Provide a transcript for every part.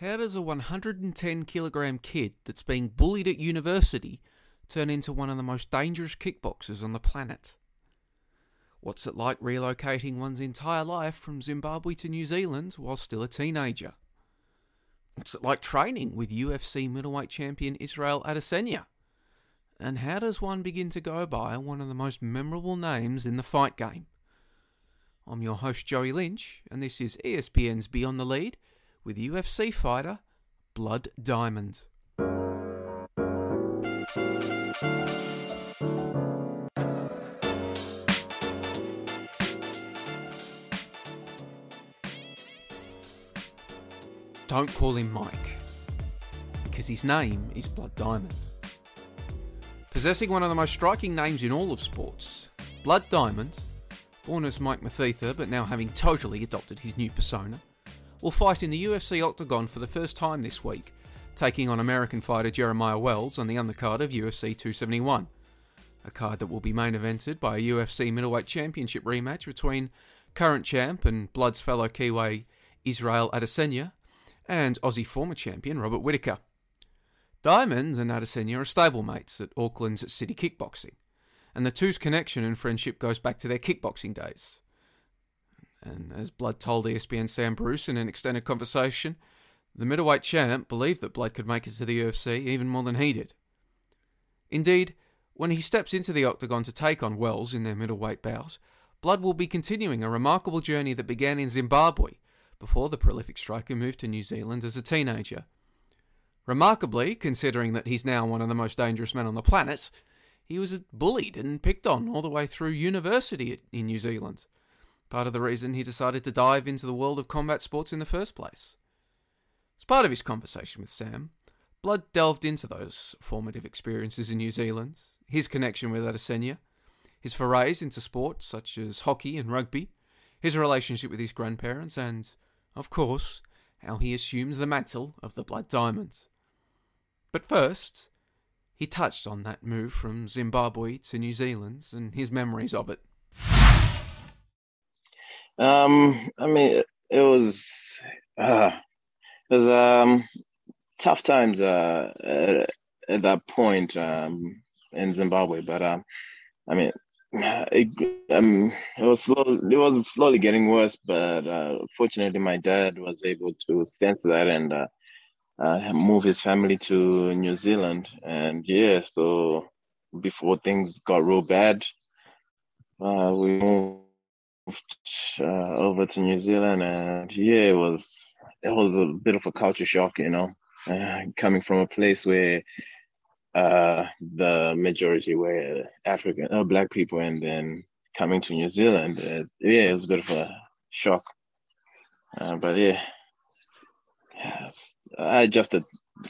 How does a 110 kilogram kid that's being bullied at university turn into one of the most dangerous kickboxers on the planet? What's it like relocating one's entire life from Zimbabwe to New Zealand while still a teenager? What's it like training with UFC middleweight champion Israel Adesanya? And how does one begin to go by one of the most memorable names in the fight game? I'm your host Joey Lynch, and this is ESPN's Beyond the Lead with UFC fighter Blood Diamond. Don't call him Mike, because his name is Blood Diamond. Possessing one of the most striking names in all of sports, Blood Diamond, born as Mike Mathetha but now having totally adopted his new persona, will fight in the UFC Octagon for the first time this week, taking on American fighter Jeremiah Wells on the undercard of UFC 271. A card that will be main evented by a UFC middleweight championship rematch between current champ and Blood's fellow Kiwi Israel Adesanya and Aussie former champion Robert Whitaker. Diamond and Adesanya are stablemates at Auckland's City Kickboxing, and the two's connection and friendship goes back to their kickboxing days. And as Blood told ESPN Sam Bruce in an extended conversation, the middleweight champ believed that Blood could make it to the UFC even more than he did. Indeed, when he steps into the octagon to take on Wells in their middleweight bout, Blood will be continuing a remarkable journey that began in Zimbabwe before the prolific striker moved to New Zealand as a teenager. Remarkably, considering that he's now one of the most dangerous men on the planet, he was bullied and picked on all the way through university in New Zealand part of the reason he decided to dive into the world of combat sports in the first place. As part of his conversation with Sam, Blood delved into those formative experiences in New Zealand, his connection with Adesanya, his forays into sports such as hockey and rugby, his relationship with his grandparents, and, of course, how he assumes the mantle of the Blood Diamonds. But first, he touched on that move from Zimbabwe to New Zealand and his memories of it. Um, I mean, it was uh, it was um tough times uh at, at that point um in Zimbabwe, but um, I mean, it, um, it was slowly, it was slowly getting worse, but uh, fortunately, my dad was able to sense that and uh, uh, move his family to New Zealand. And yeah, so before things got real bad, uh, we moved uh, over to New Zealand, and yeah, it was it was a bit of a culture shock, you know, uh, coming from a place where uh, the majority were African uh, Black people, and then coming to New Zealand, uh, yeah, it was a bit of a shock. Uh, but yeah, I adjusted.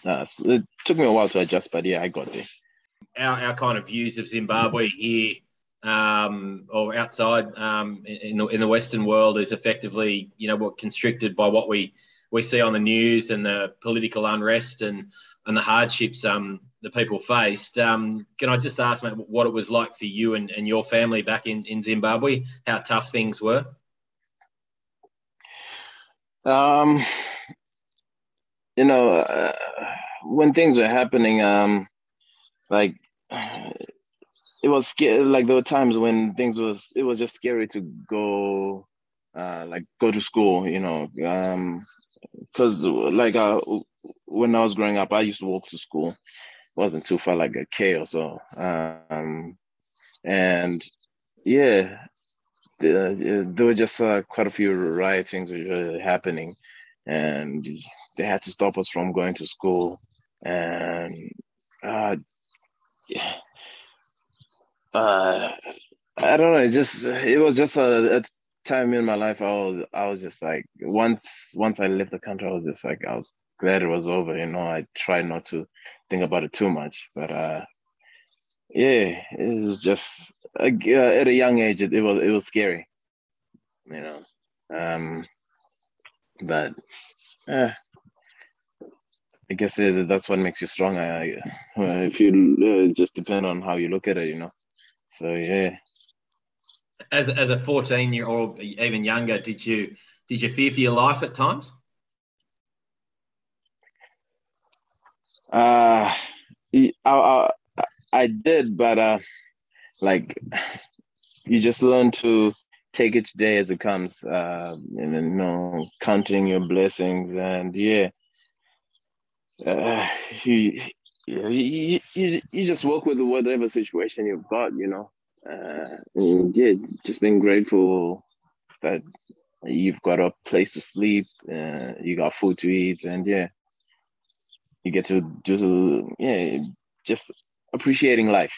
it took me a while to adjust, but yeah, I got there. Our, our kind of views of Zimbabwe here um, or outside um, in, the, in the Western world is effectively, you know, what constricted by what we we see on the news and the political unrest and and the hardships um, the people faced. Um, can I just ask, mate, what it was like for you and, and your family back in, in Zimbabwe? How tough things were? Um, you know, uh, when things were happening, um, like it was scary. Like there were times when things was it was just scary to go, uh, like go to school. You know, um, because like uh, when I was growing up, I used to walk to school. It wasn't too far, like a K or so. Um, and yeah, the, there were just uh, quite a few riot things were happening, and they had to stop us from going to school. And uh, yeah, uh, I don't know. It just it was just a, a, time in my life. I was I was just like once once I left the country, I was just like I was glad it was over. You know, I tried not to think about it too much, but uh, yeah, it was just uh, at a young age. It, it was it was scary. You know, um, but uh, I guess that's what makes you strong. I, if you uh, just depend on how you look at it, you know. So yeah. As as a fourteen year old, even younger, did you did you fear for your life at times? Uh, I, I, I did, but uh, like you just learn to take each day as it comes, uh, and you know, counting your blessings, and yeah, uh, you, you, you, you just work with whatever situation you've got, you know. Uh, yeah, just being grateful that you've got a place to sleep, uh, you got food to eat, and yeah, you get to do yeah, just appreciating life.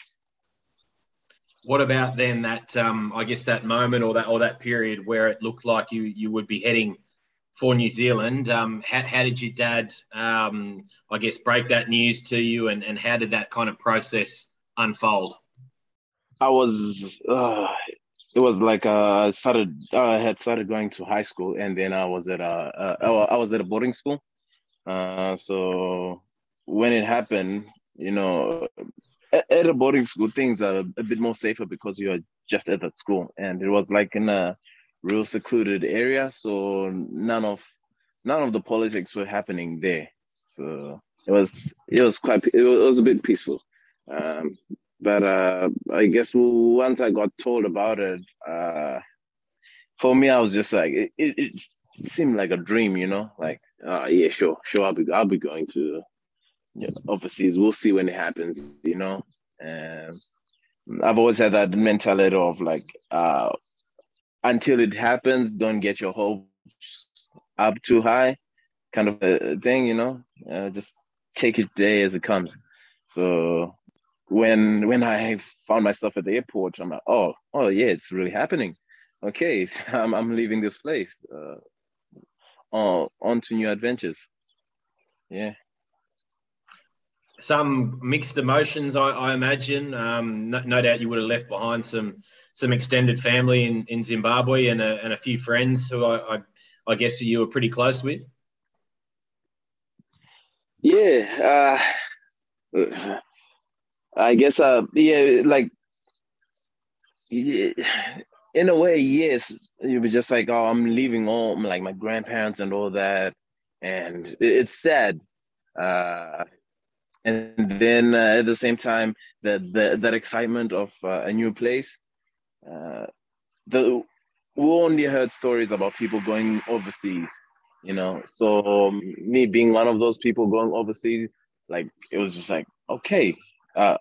What about then that um, I guess that moment or that or that period where it looked like you you would be heading for New Zealand? Um, how, how did your dad, um, I guess, break that news to you, and, and how did that kind of process unfold? I was, uh, it was like uh, I started, I had started going to high school, and then I was at a, uh, I was at a boarding school. Uh, so when it happened, you know, at a boarding school, things are a bit more safer because you're just at that school, and it was like in a real secluded area, so none of none of the politics were happening there. So it was it was quite it was, it was a bit peaceful. Um, but uh, I guess once I got told about it, uh, for me, I was just like it, it, it seemed like a dream, you know, like uh, yeah, sure, sure, I'll be I'll be going to you know, overseas. We'll see when it happens, you know. And I've always had that mentality of like, uh, until it happens, don't get your hopes up too high, kind of a thing, you know. Uh, just take it day as it comes. So when when I found myself at the airport, I'm like, oh, oh yeah, it's really happening. Okay, I'm I'm leaving this place. Uh, on, on to new adventures. Yeah some mixed emotions, I, I imagine. Um, no, no, doubt you would have left behind some some extended family in, in Zimbabwe and a, and a few friends who I, I, I guess you were pretty close with. Yeah, uh, I guess. Uh, yeah, like yeah, in a way, yes. You were just like, oh, I'm leaving home, like my grandparents and all that, and it's sad. Uh, and then uh, at the same time that that excitement of uh, a new place uh, the we only heard stories about people going overseas you know so um, me being one of those people going overseas like it was just like okay uh,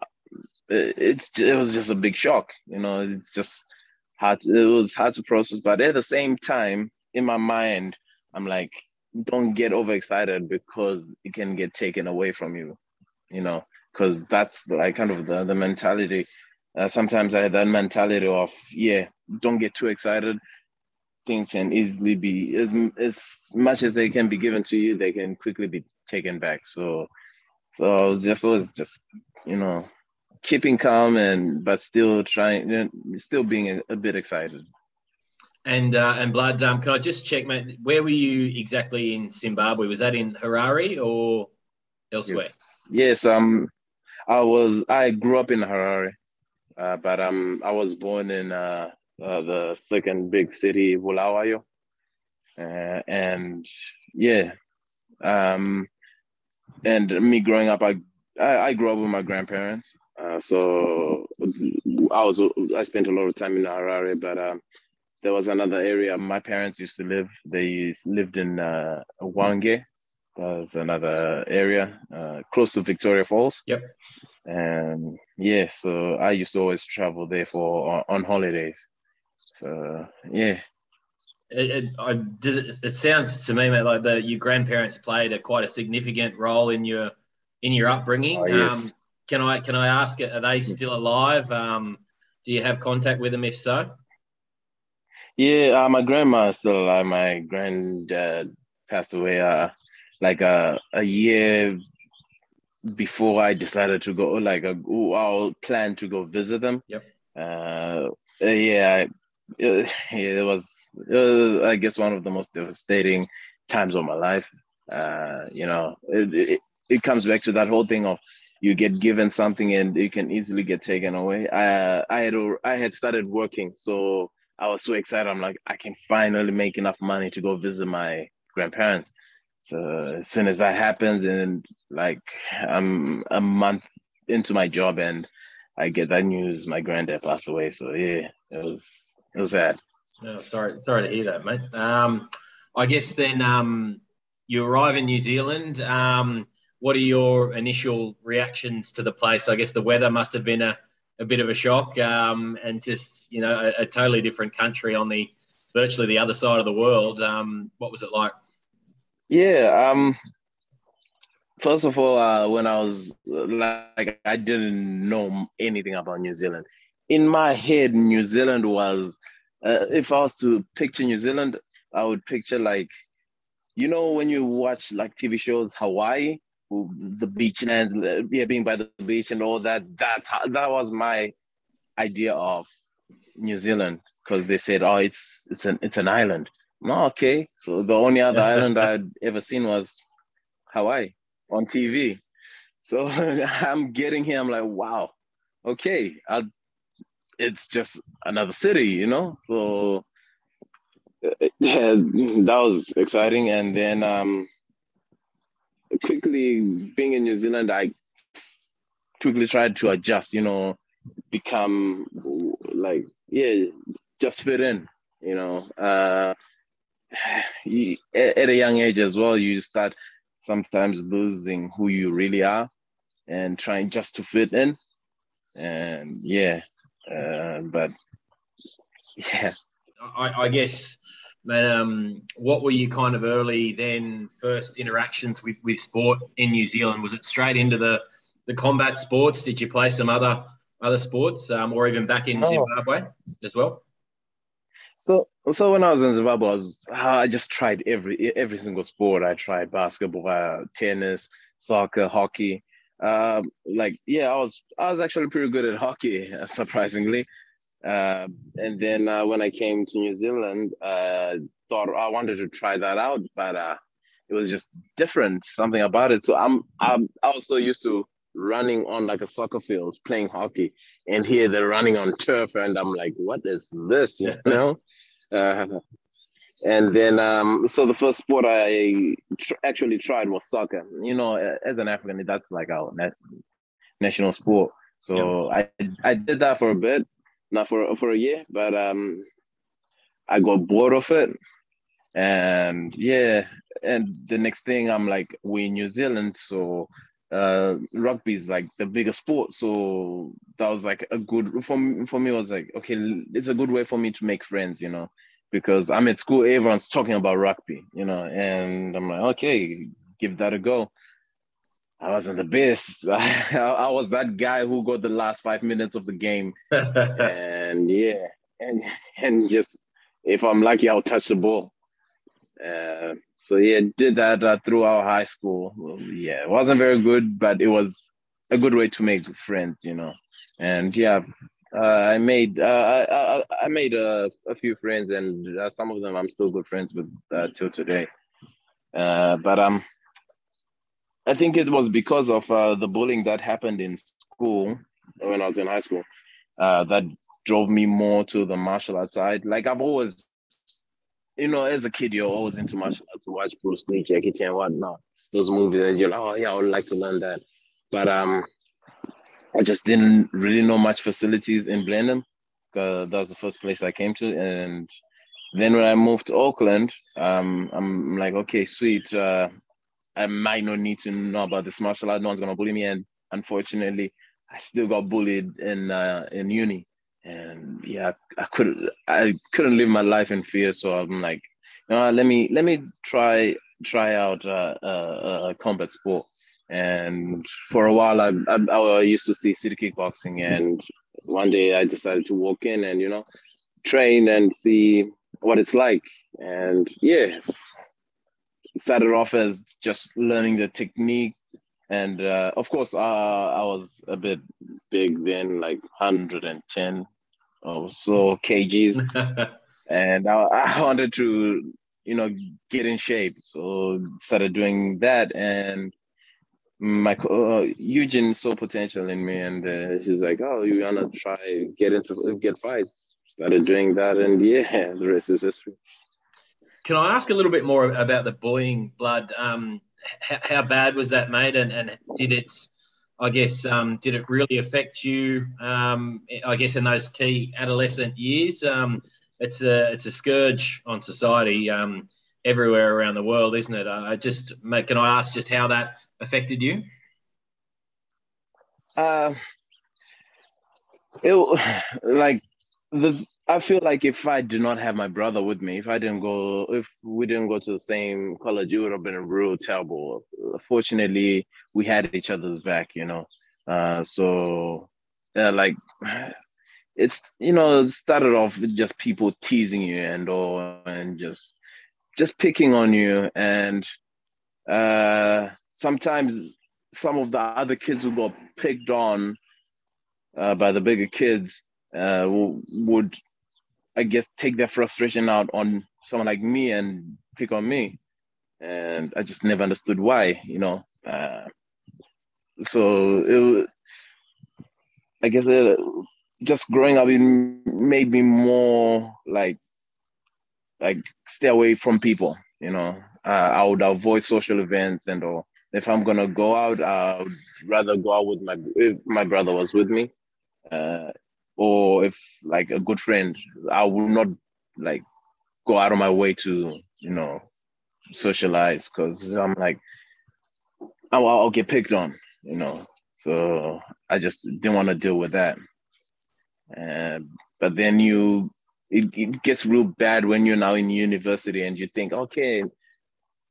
it's it was just a big shock you know it's just hard to, it was hard to process but at the same time in my mind i'm like don't get overexcited because it can get taken away from you you know, because that's like kind of the, the mentality. Uh, sometimes I had that mentality of, yeah, don't get too excited. Things can easily be, as, as much as they can be given to you, they can quickly be taken back. So, so I was just always just, you know, keeping calm and, but still trying, you know, still being a, a bit excited. And uh, and blood, um, can I just check, mate? Where were you exactly in Zimbabwe? Was that in Harare or elsewhere? Yes. Yes, um, I was. I grew up in Harare, uh, but um, I was born in uh, uh, the second big city, Bulawayo, uh, and yeah, um, and me growing up, I I, I grew up with my grandparents. Uh, so I was I spent a lot of time in Harare, but um, there was another area my parents used to live. They lived in uh, Hwange, that's another area uh, close to Victoria Falls. Yep. And yeah, so I used to always travel there for on, holidays. So yeah. It, it, I, does it, it sounds to me, mate, like the your grandparents played a quite a significant role in your in your upbringing. Oh, yes. um, can I can I ask, are they still alive? Um, do you have contact with them? If so, yeah, uh, my grandma is still alive. My granddad passed away uh, like a a year before I decided to go, like a I'll plan to go visit them. Yep. Uh, yeah, it, it, was, it was, I guess, one of the most devastating times of my life. Uh, you know, it, it, it comes back to that whole thing of you get given something and it can easily get taken away. I I had I had started working, so I was so excited. I'm like, I can finally make enough money to go visit my grandparents. So as soon as that happens, and like I'm a month into my job, and I get that news, my granddad passed away. So yeah, it was it was sad. Oh, sorry, sorry to hear that, mate. Um, I guess then um, you arrive in New Zealand. Um, what are your initial reactions to the place? I guess the weather must have been a, a bit of a shock, um, and just you know a, a, totally different country on the virtually the other side of the world. Um, what was it like? Yeah. Um, first of all, uh, when I was like, I didn't know anything about New Zealand. In my head, New Zealand was, uh, if I was to picture New Zealand, I would picture like, you know, when you watch like TV shows, Hawaii, the beach lands, yeah, being by the beach and all that. That that was my idea of New Zealand because they said, oh, it's it's an it's an island. No, okay. So the only other island I'd ever seen was Hawaii on TV. So I'm getting here. I'm like, wow, okay. I'll, it's just another city, you know. So yeah, that was exciting. And then um, quickly being in New Zealand, I quickly tried to adjust. You know, become like yeah, just fit in. You know, uh, at a young age as well, you start sometimes losing who you really are and trying just to fit in. And yeah, uh, but yeah. I, I guess, man, um, what were you kind of early then first interactions with, with sport in New Zealand? Was it straight into the, the combat sports? Did you play some other other sports um, or even back in oh. Zimbabwe as well? So, so when I was in Zimbabwe, I, was, I just tried every every single sport. I tried basketball, uh, tennis, soccer, hockey. Um, like, yeah, I was I was actually pretty good at hockey, surprisingly. Uh, and then uh, when I came to New Zealand, uh, thought I wanted to try that out, but uh, it was just different, something about it. So I'm I'm also used to running on like a soccer field playing hockey and here they're running on turf and i'm like what is this you know uh, and then um, so the first sport i tr- actually tried was soccer. You know as an african that's like our national sport. So yeah. i i did that for a bit not for for a year but um i got bored of it. And yeah and the next thing i'm like we're in new zealand so uh rugby is like the biggest sport. So that was like a good for me for me it was like okay it's a good way for me to make friends you know because i'm at school everyone's talking about rugby you know and i'm like okay give that a go. I wasn't the best. I, I was that guy who got the last five minutes of the game. And yeah and and just if i'm lucky i'll touch the ball uh, so yeah, did that uh, throughout high school. Well, yeah, it wasn't very good, but it was a good way to make friends, you know. And yeah, uh, I made uh, I, I made a, a few friends, and uh, some of them I'm still good friends with uh, till today. Uh, but um, I think it was because of uh, the bullying that happened in school when I was in high school uh, that drove me more to the martial arts side. Like I've always you know, as a kid, you're always into martial arts. watch Bruce Lee, Jackie Chan, whatnot. Those movies, and you're like, oh yeah, I would like to learn that. But um, I just didn't really know much facilities in Blenheim. Cause that was the first place I came to, and then when I moved to Auckland, um, I'm like, okay, sweet. Uh, I might not need to know about this martial art. No one's gonna bully me, and unfortunately, I still got bullied in uh, in uni and yeah, I couldn't I couldn't live my life in fear. So I'm like, you know, let me let me try try out uh, a, a combat sport. And for a while, I, I, I used to see city kickboxing, and one day I decided to walk in and you know train and see what it's like. And yeah, started off as just learning the technique and uh, of course uh, i was a bit big then like 110 or so kgs. And I, I, wanted to you know get in shape. So started doing that. And my uh, eugene saw potential in me. And uh, he's like oh you wanna try get into get fights. Started doing that. And yeah the rest is history. Can I ask a little bit more about the bullying blood? Um, how, how, bad was that, mate? And, and did it, I guess, um, did it really affect you? Um, I guess in those key adolescent years, um, it's a it's a scourge on society um, everywhere around the world, isn't it? I just, can I ask just how that affected you? Uh, it like the I feel like if I did not have my brother with me, if I didn't go, if we didn't go to the same college, it would have been a real terrible. Fortunately, we had each other's back, you know. Uh, so, uh, like, it's you know, it started off with just people teasing you and all, and just just picking on you, and uh, sometimes some of the other kids who got picked on uh, by the bigger kids uh, would I guess, take their frustration out on someone like me and pick on me. And I just never understood why, you know. Uh, so it I guess, it, just growing up, it made me more like, like stay away from people, you know. Uh, I would avoid social events and all. If I'm gonna go out, I would rather go out with my if my brother was with me. Uh, or if like a good friend, I will not like go out of my way to you know socialize because I'm like I'll, I'll get picked on, you know. So I just didn't want to deal with that. And but then you it, it gets real bad when you're now in university and you think, okay,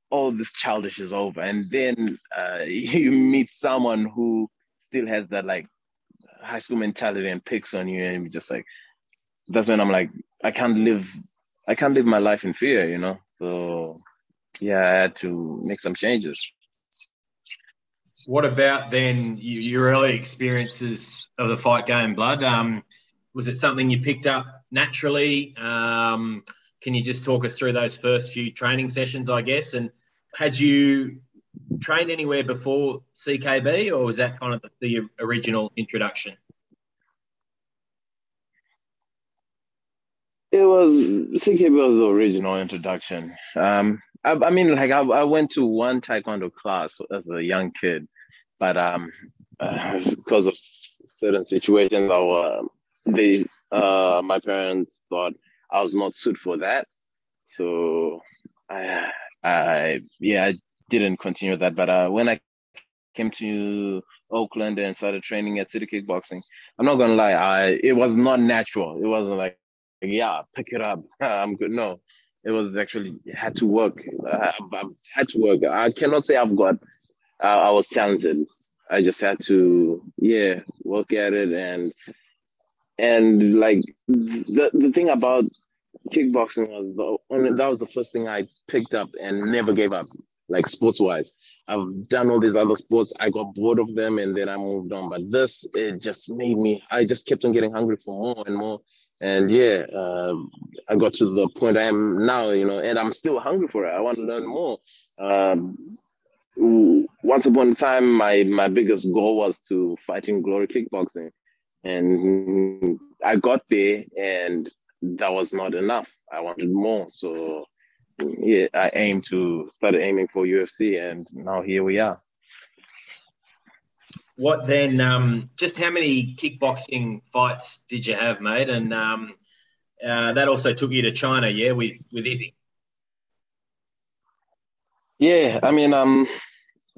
all this childish is over, and then uh, you meet someone who still has that like high school mentality and picks on you and just like that's when I'm like I can't live I can't live my life in fear, you know. So yeah, I had to make some changes. What about then your early experiences of the fight game, blood? Um, was it something you picked up naturally? Um, can you just talk us through those first few training sessions, I guess? And had you trained anywhere before CKB, or was that kind of the original introduction? It was CKB was the original introduction. Um, I, I mean, like I, I, went to one taekwondo class as a young kid, but um, uh, because of certain situations, our they uh, my parents thought I was not suited for that, so I, I yeah, I didn't continue that. But uh, when I came to Auckland and started training at City Kickboxing, I'm not gonna lie, I it was not natural. It wasn't like, yeah, pick it up, I'm good. No, it was actually had to work. I, I had to work. I cannot say I've got. Uh, I was talented. I just had to, yeah, work at it and and like the the thing about kickboxing was the that was the first thing I picked up and never gave up like sports wise. I've done all these other sports. I got bored of them and then I moved on. But this, it just made me, I just kept on getting hungry for more and more. And yeah, uh, I got to the point I am now, you know, and I'm still hungry for it. I want to learn more. Um, once upon a time, my, my biggest goal was to fight in glory kickboxing. And I got there and that was not enough. I wanted more. So yeah, I aimed to started aiming for UFC, and now here we are. What then? Um, just how many kickboxing fights did you have, mate? And um, uh, that also took you to China, yeah, with with Izzy. Yeah, I mean, um,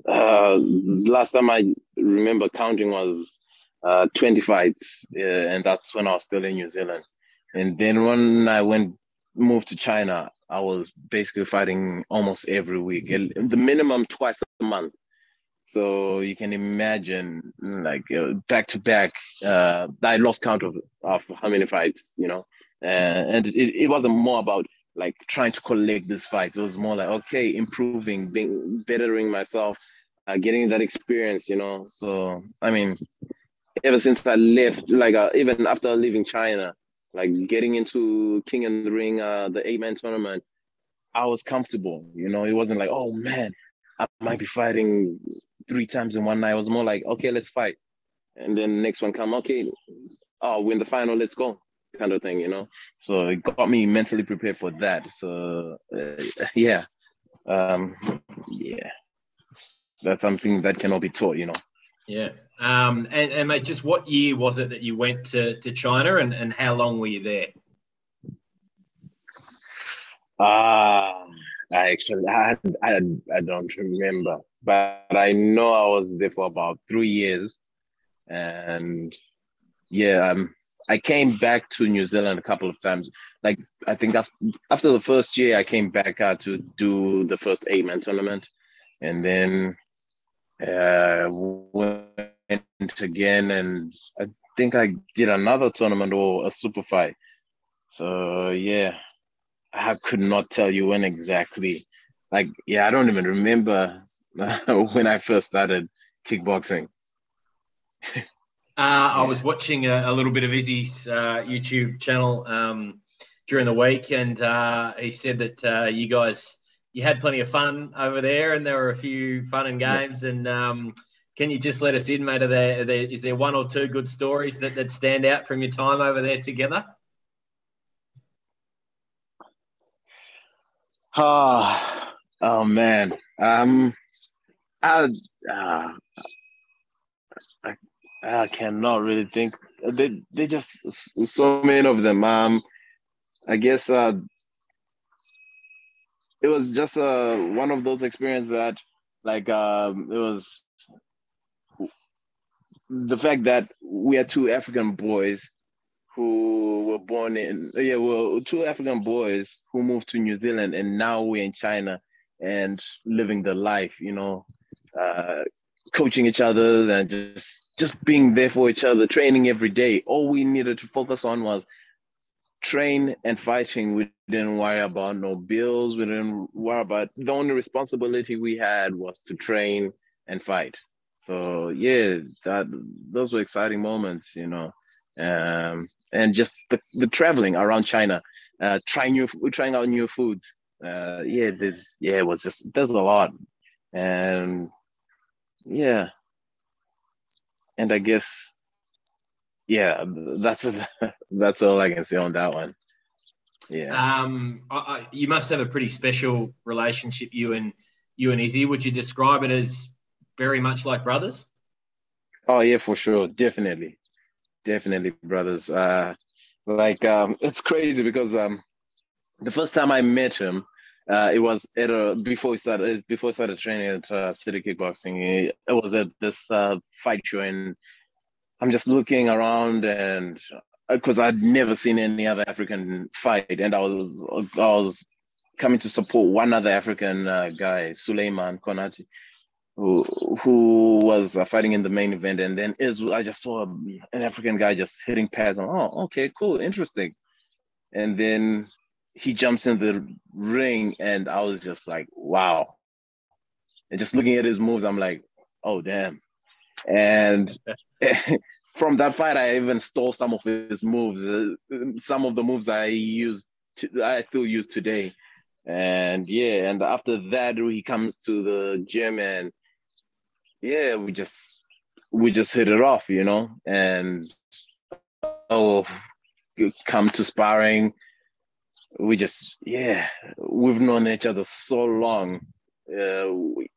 uh, last time I remember counting was uh, 20 fights, yeah, and that's when I was still in New Zealand. And then when I went moved to China, I was basically fighting almost every week, the minimum twice a month. So you can imagine, like uh, back to back, uh, I lost count of, of how many fights, you know, uh, and it, it wasn't more about like trying to collect these fights. It was more like, okay, improving, being bettering myself, uh, getting that experience, you know. So I mean, ever since I left, like even after leaving China, like getting into King in the Ring, uh, the eight man tournament, I was comfortable. You know, it wasn't like, oh man, I might be fighting three times in one night. It was more like, okay, let's fight. And then next one come, okay, oh, win the final, let's go. kind of thing, you know. So it got me mentally prepared for that. So uh, yeah, um, yeah, that's something that cannot be taught, you know. Yeah. Um, and, and mate, just what year was it that you went to, to China and, and how long were you there? Um, I actually, I, I, I don't remember, but I know I was there for about three years. And yeah, um, I came back to New Zealand a couple of times. Like, I think after, after the first year, I came back out to do the first eight man tournament. And then uh, went again, and I think I did another tournament or a super fight. So yeah, I could not tell you when exactly. Like yeah, I don't even remember when I first started kickboxing. uh, I was watching a, a, little bit of Izzy's uh, YouTube channel um, during the week, and uh, he said that uh, you guys you had plenty of fun over there, and there were a few fun and games. And um, can you just let us in, mate? Are there, are there is there one or two good stories that, that stand out from your time over there together? Oh, oh man. Um, I, uh, I, I cannot really think. They, they just so many of them. Um, I guess uh, it was just uh, one of those experiences that like um, it was the fact that we are two African boys who were born in yeah well two African boys who moved to New Zealand and now we're in China and living the life you know uh, coaching each other and just just being there for each other training every day. All we needed to focus on was train and fighting, we didn't worry about no bills. We didn't worry about the only responsibility we had was to train and fight. So yeah, that those were exciting moments, you know. Um, and just the, the traveling around China, uh, trying new, trying out new foods. Uh, yeah, there's yeah, it was just there's a lot, and yeah, and I guess yeah, that's that's all I can say on that one. Yeah. Um, I, I, you must have a pretty special relationship, you and you and Izzy. Would you describe it as very much like brothers? Oh yeah, for sure, definitely, definitely brothers. Uh, like um, it's crazy because um, the first time I met him, uh, it was at a, before we started before we started training at uh, City Kickboxing. It was at this uh, fight show in I'm just looking around and because uh, I'd never seen any other African fight, and I was I was coming to support one other African uh, guy, Suleiman Konati, who who was uh, fighting in the main event, and then Israel, I just saw an African guy just hitting pads. And, oh, okay, cool, interesting. And then he jumps in the ring, and I was just like, wow. And just looking at his moves, I'm like, oh damn. And from that fight, I even stole some of his moves. Uh, some of the moves I used, to, I still use today. And yeah, and after that, he comes to the gym, and yeah, we just we just hit it off, you know. And oh, come to sparring, we just yeah, we've known each other so long. Uh, we,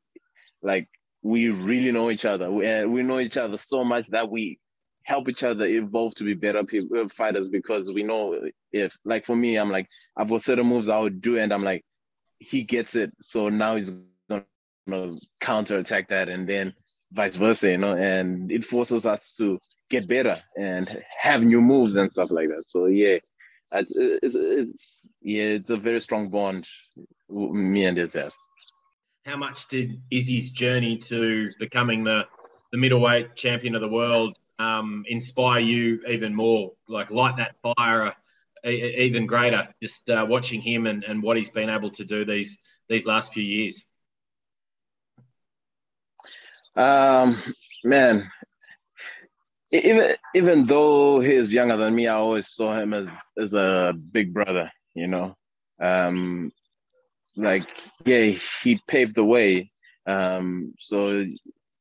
like we really know each other. We, uh, we know each other so much that we help each other evolve to be better people, uh, fighters because we know if, like for me, I'm like, I've got certain moves I would do, and I'm like, he gets it. So now he's going to counter attack that, and then vice versa, you know, and it forces us to get better and have new moves and stuff like that. So yeah, it's, it's, it's yeah, it's a very strong bond me and his how much did Izzy's journey to becoming the, the middleweight champion of the world um, inspire you even more? Like light that fire uh, even greater, just uh, watching him and, and what he's been able to do these these last few years. Um, man, even even though he's younger than me, I always saw him as as a big brother. You know, um, like yeah he paved the way um so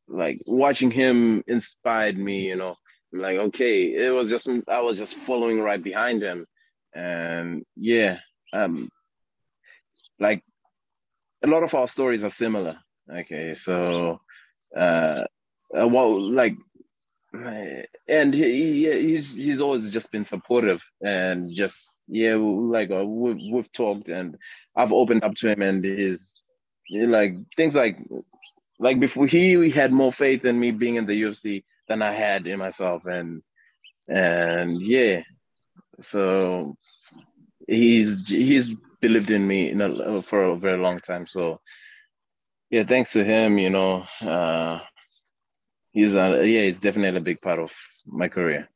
like watching him inspired me you know like, okay, it was just I was just following right behind him, and yeah, um, like a lot of our stories are similar. Okay, so uh, uh well, like, and he, he's he's always just been supportive and just yeah, like uh, we've we've talked and I've opened up to him and he's like things like like before he had more faith in me being in the UFC than I had in myself and and yeah. So he's he's believed in me in a, for a very long time. So yeah thanks to him you know uh he's a yeah he's definitely a big part of my career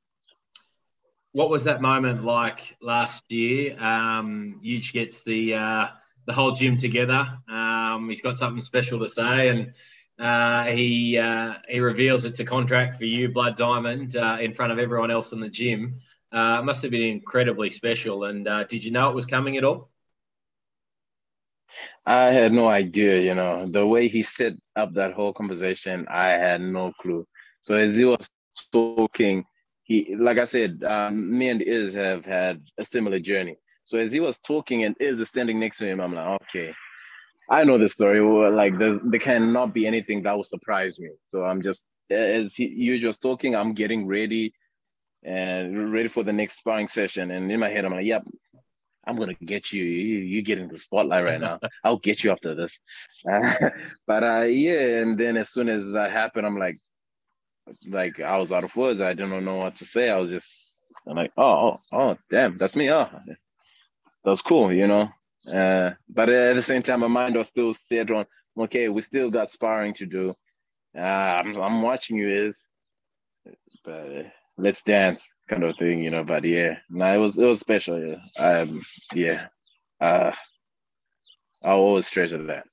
what was that moment like last year um Eugene gets the uh the whole gym together. Um, he's got something special to say, and uh, he uh, he reveals it's a contract for you, Blood Diamond, uh, in front of everyone else in the gym. Uh, it must have been incredibly special. And uh, did you know it was coming at all? I had no idea. You know, the way he set up that whole conversation, I had no clue. So as he was talking, he, like I said, um, me and Iz have had a similar journey. So as he was talking and Iz is standing next to him, I'm like, okay, I know the story. Like there, there cannot be anything that will surprise me. So I'm just as he, you just talking, I'm getting ready and ready for the next sparring session. And in my head, I'm like, yep, I'm gonna get you. You, you get in the spotlight right now. I'll get you after this. Uh, but uh, yeah, and then as soon as that happened, I'm like, like I was out of words. I didn't know what to say. I was just I'm like, oh, oh, oh, damn, that's me. Oh, that's cool, you know. Uh, but at the same time, my mind was still set on, okay, we still got sparring to do. Uh, I'm, I'm watching you, Iz, but let's dance, kind of thing, you know. But yeah, no, it was it was special. Yeah, um, yeah. Uh, I'll always treasure that.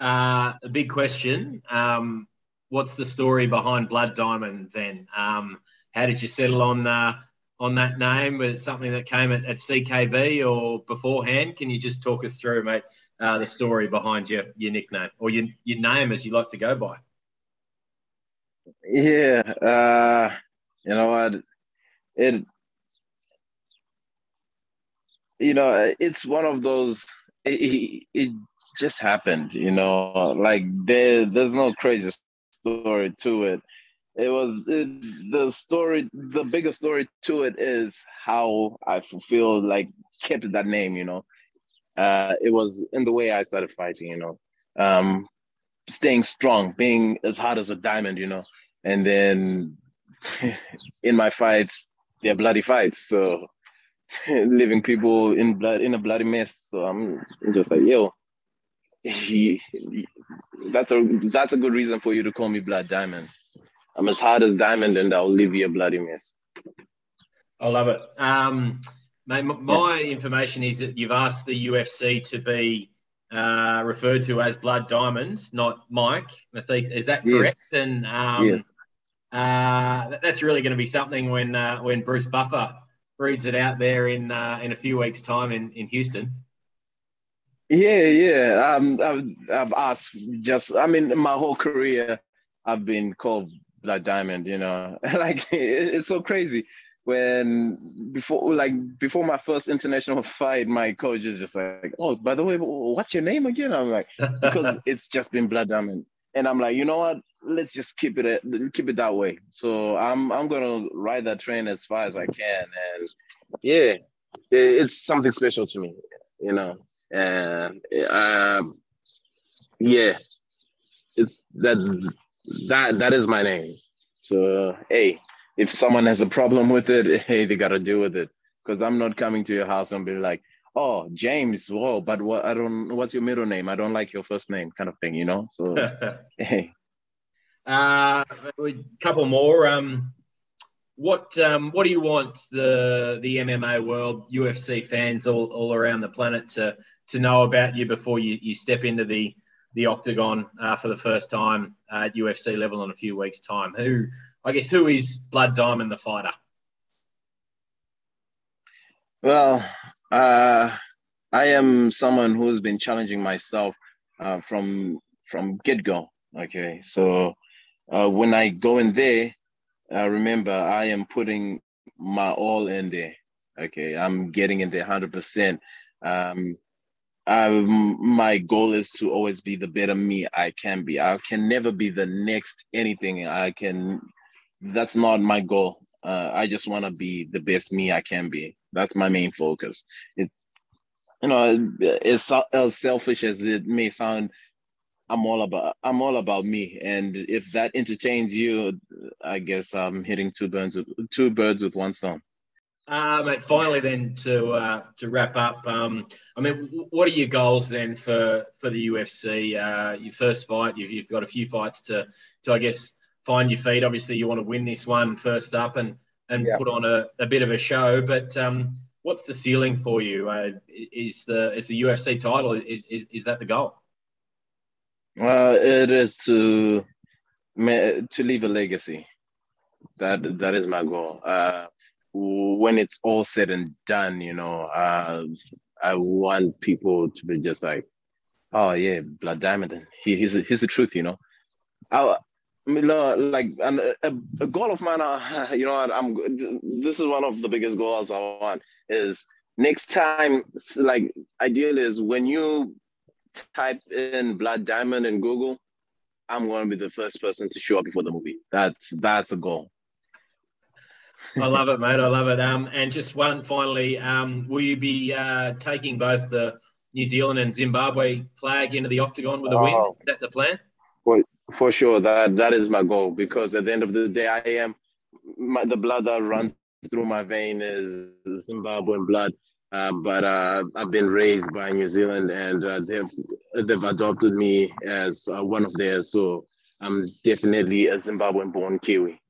Uh, a big question. Um, what's the story behind Blood Diamond? Then, um, how did you settle on uh, on that name? Was it something that came at, at CKB or beforehand? Can you just talk us through, mate, uh, the story behind your, your nickname or your, your name as you like to go by? Yeah, uh, you know what? It, you know, it's one of those. It, it just happened, you know. Like there, there's no crazy story to it it was it, the story the bigger story to it is how i feel like kept that name you know uh it was in the way i started fighting you know um staying strong being as hard as a diamond you know and then in my fights they're bloody fights so leaving people in blood in a bloody mess so i'm just like yo he, he, that's a that's a good reason for you to call me blood diamond I'm as hard as diamond and I'll leave you a bloody mess. I love it. Um, mate, my yeah. information is that you've asked the UFC to be uh, referred to as Blood Diamond, not Mike Is that correct? Yes. And um, yes. Uh, that's really going to be something when uh, when Bruce Buffer breeds it out there in uh, in a few weeks' time in, in Houston. Yeah, yeah. Um, I've, I've asked just, I mean, my whole career, I've been called Blood Diamond, you know, like it's so crazy when before like before my first international fight, my coach is just like, "Oh, by the way, what's your name again?" I'm like, because it's just been Blood Diamond, and I'm like, you know what? Let's just keep it keep it that way. So I'm I'm gonna ride that train as far as I can, and yeah, it's something special to me, you know, and um, yeah, it's that that that is my name. So hey, if someone has a problem with it, hey, they gotta deal with it. Because I'm not coming to your house and be like, oh, James, whoa, but what I don't what's your middle name? I don't like your first name, kind of thing, you know? So hey. Uh a couple more. Um what um, what do you want the the MMA world, UFC fans all, all around the planet to to know about you before you, you step into the the octagon uh, for the first time at UFC level in a few weeks' time. Who, I guess, who is Blood Diamond the fighter? Well, uh, I am someone who's been challenging myself uh, from from get go. Okay, so uh, when I go in there, uh, remember, I am putting my all in there. Okay, I'm getting in there 100%. Um, um, my goal is to always be the better me I can be. I can never be the next anything. I can. That's not my goal. Uh, I just want to be the best me I can be. That's my main focus. It's you know, it's as selfish as it may sound. I'm all about I'm all about me, and if that entertains you, I guess I'm hitting two birds with, two birds with one stone. Uh, mate, finally, then to uh, to wrap up, um, I mean, what are your goals then for for the UFC? Uh, your first fight, you've, you've got a few fights to to I guess find your feet. Obviously, you want to win this one first up and and yeah. put on a, a bit of a show. But um, what's the ceiling for you? Uh, is the is the UFC title is, is is that the goal? Well, it is to to leave a legacy. That that is my goal. Uh, when it's all said and done, you know, uh, I want people to be just like, oh yeah, Blood Diamond. He, he's he's the truth, you know. I, mean, like a, a, goal of mine, uh, you know, I'm. This is one of the biggest goals I want is next time. Like, ideal is when you type in Blood Diamond in Google, I'm going to be the first person to show up before the movie. That's that's a goal. I love it, mate. I love it. Um, and just one finally, um, will you be uh, taking both the New Zealand and Zimbabwe flag into the octagon with a win? Oh. Is that the plan? For sure, that that is my goal because at the end of the day, I am my, the blood that runs through my vein is Zimbabwean blood. Uh, but uh, I've been raised by New Zealand, and uh, they've they've adopted me as uh, one of theirs. So I'm definitely a Zimbabwean-born Kiwi.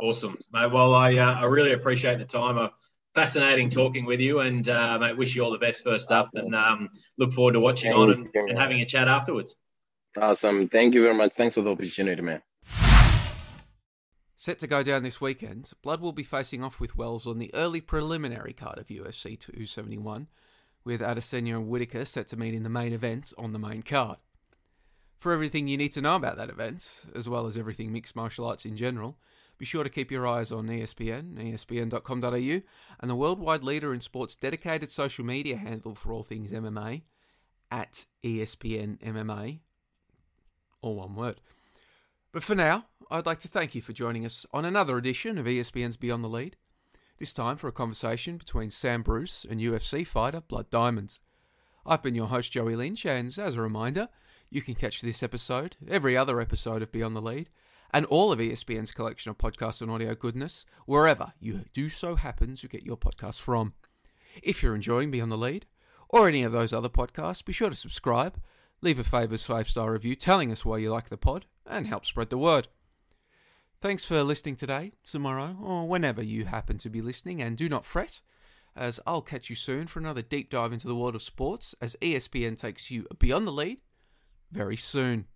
Awesome, mate. Well, I uh, I really appreciate the time. fascinating talking with you, and uh, mate, wish you all the best first up, and um, look forward to watching Thank on and, and having a chat afterwards. Awesome. Thank you very much. Thanks for the opportunity, man. Set to go down this weekend, Blood will be facing off with Wells on the early preliminary card of UFC 271, with Adesanya and Whittaker set to meet in the main events on the main card. For everything you need to know about that event, as well as everything mixed martial arts in general, be sure to keep your eyes on ESPN, espn.com.au, and the worldwide leader in sports dedicated social media handle for all things MMA, at ESPN MMA all one word. But for now, I'd like to thank you for joining us on another edition of ESPN's Beyond the Lead. This time for a conversation between Sam Bruce and UFC fighter Blood Diamonds. I've been your host, Joey Lynch, and as a reminder, you can catch this episode, every other episode of Beyond the Lead, and all of ESPN's collection of podcasts and audio goodness, wherever you do so happen to get your podcasts from. If you're enjoying Beyond the Lead, or any of those other podcasts, be sure to subscribe Leave a Favors 5 star review telling us why you like the pod and help spread the word. Thanks for listening today, tomorrow, or whenever you happen to be listening, and do not fret, as I'll catch you soon for another deep dive into the world of sports as ESPN takes you beyond the lead very soon.